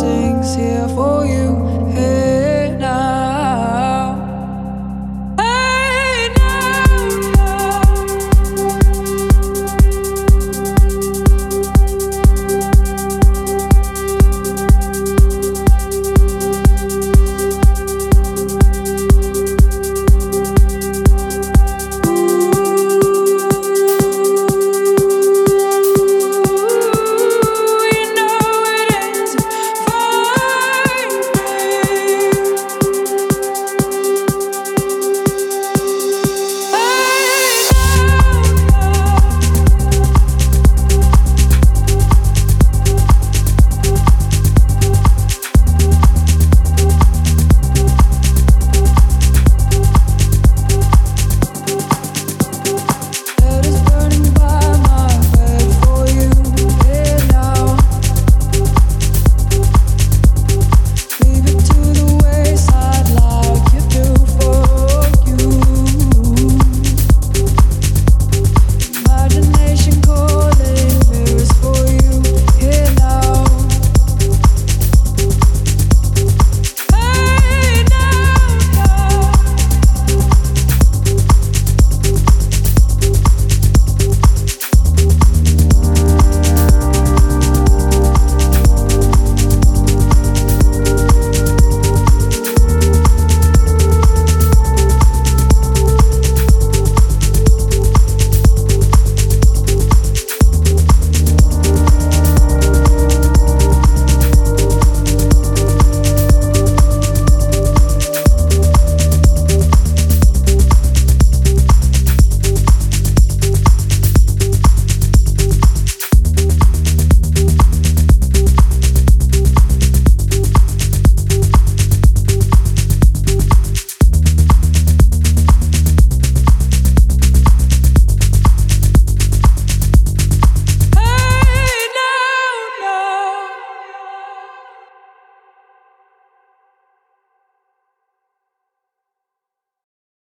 Things here for you.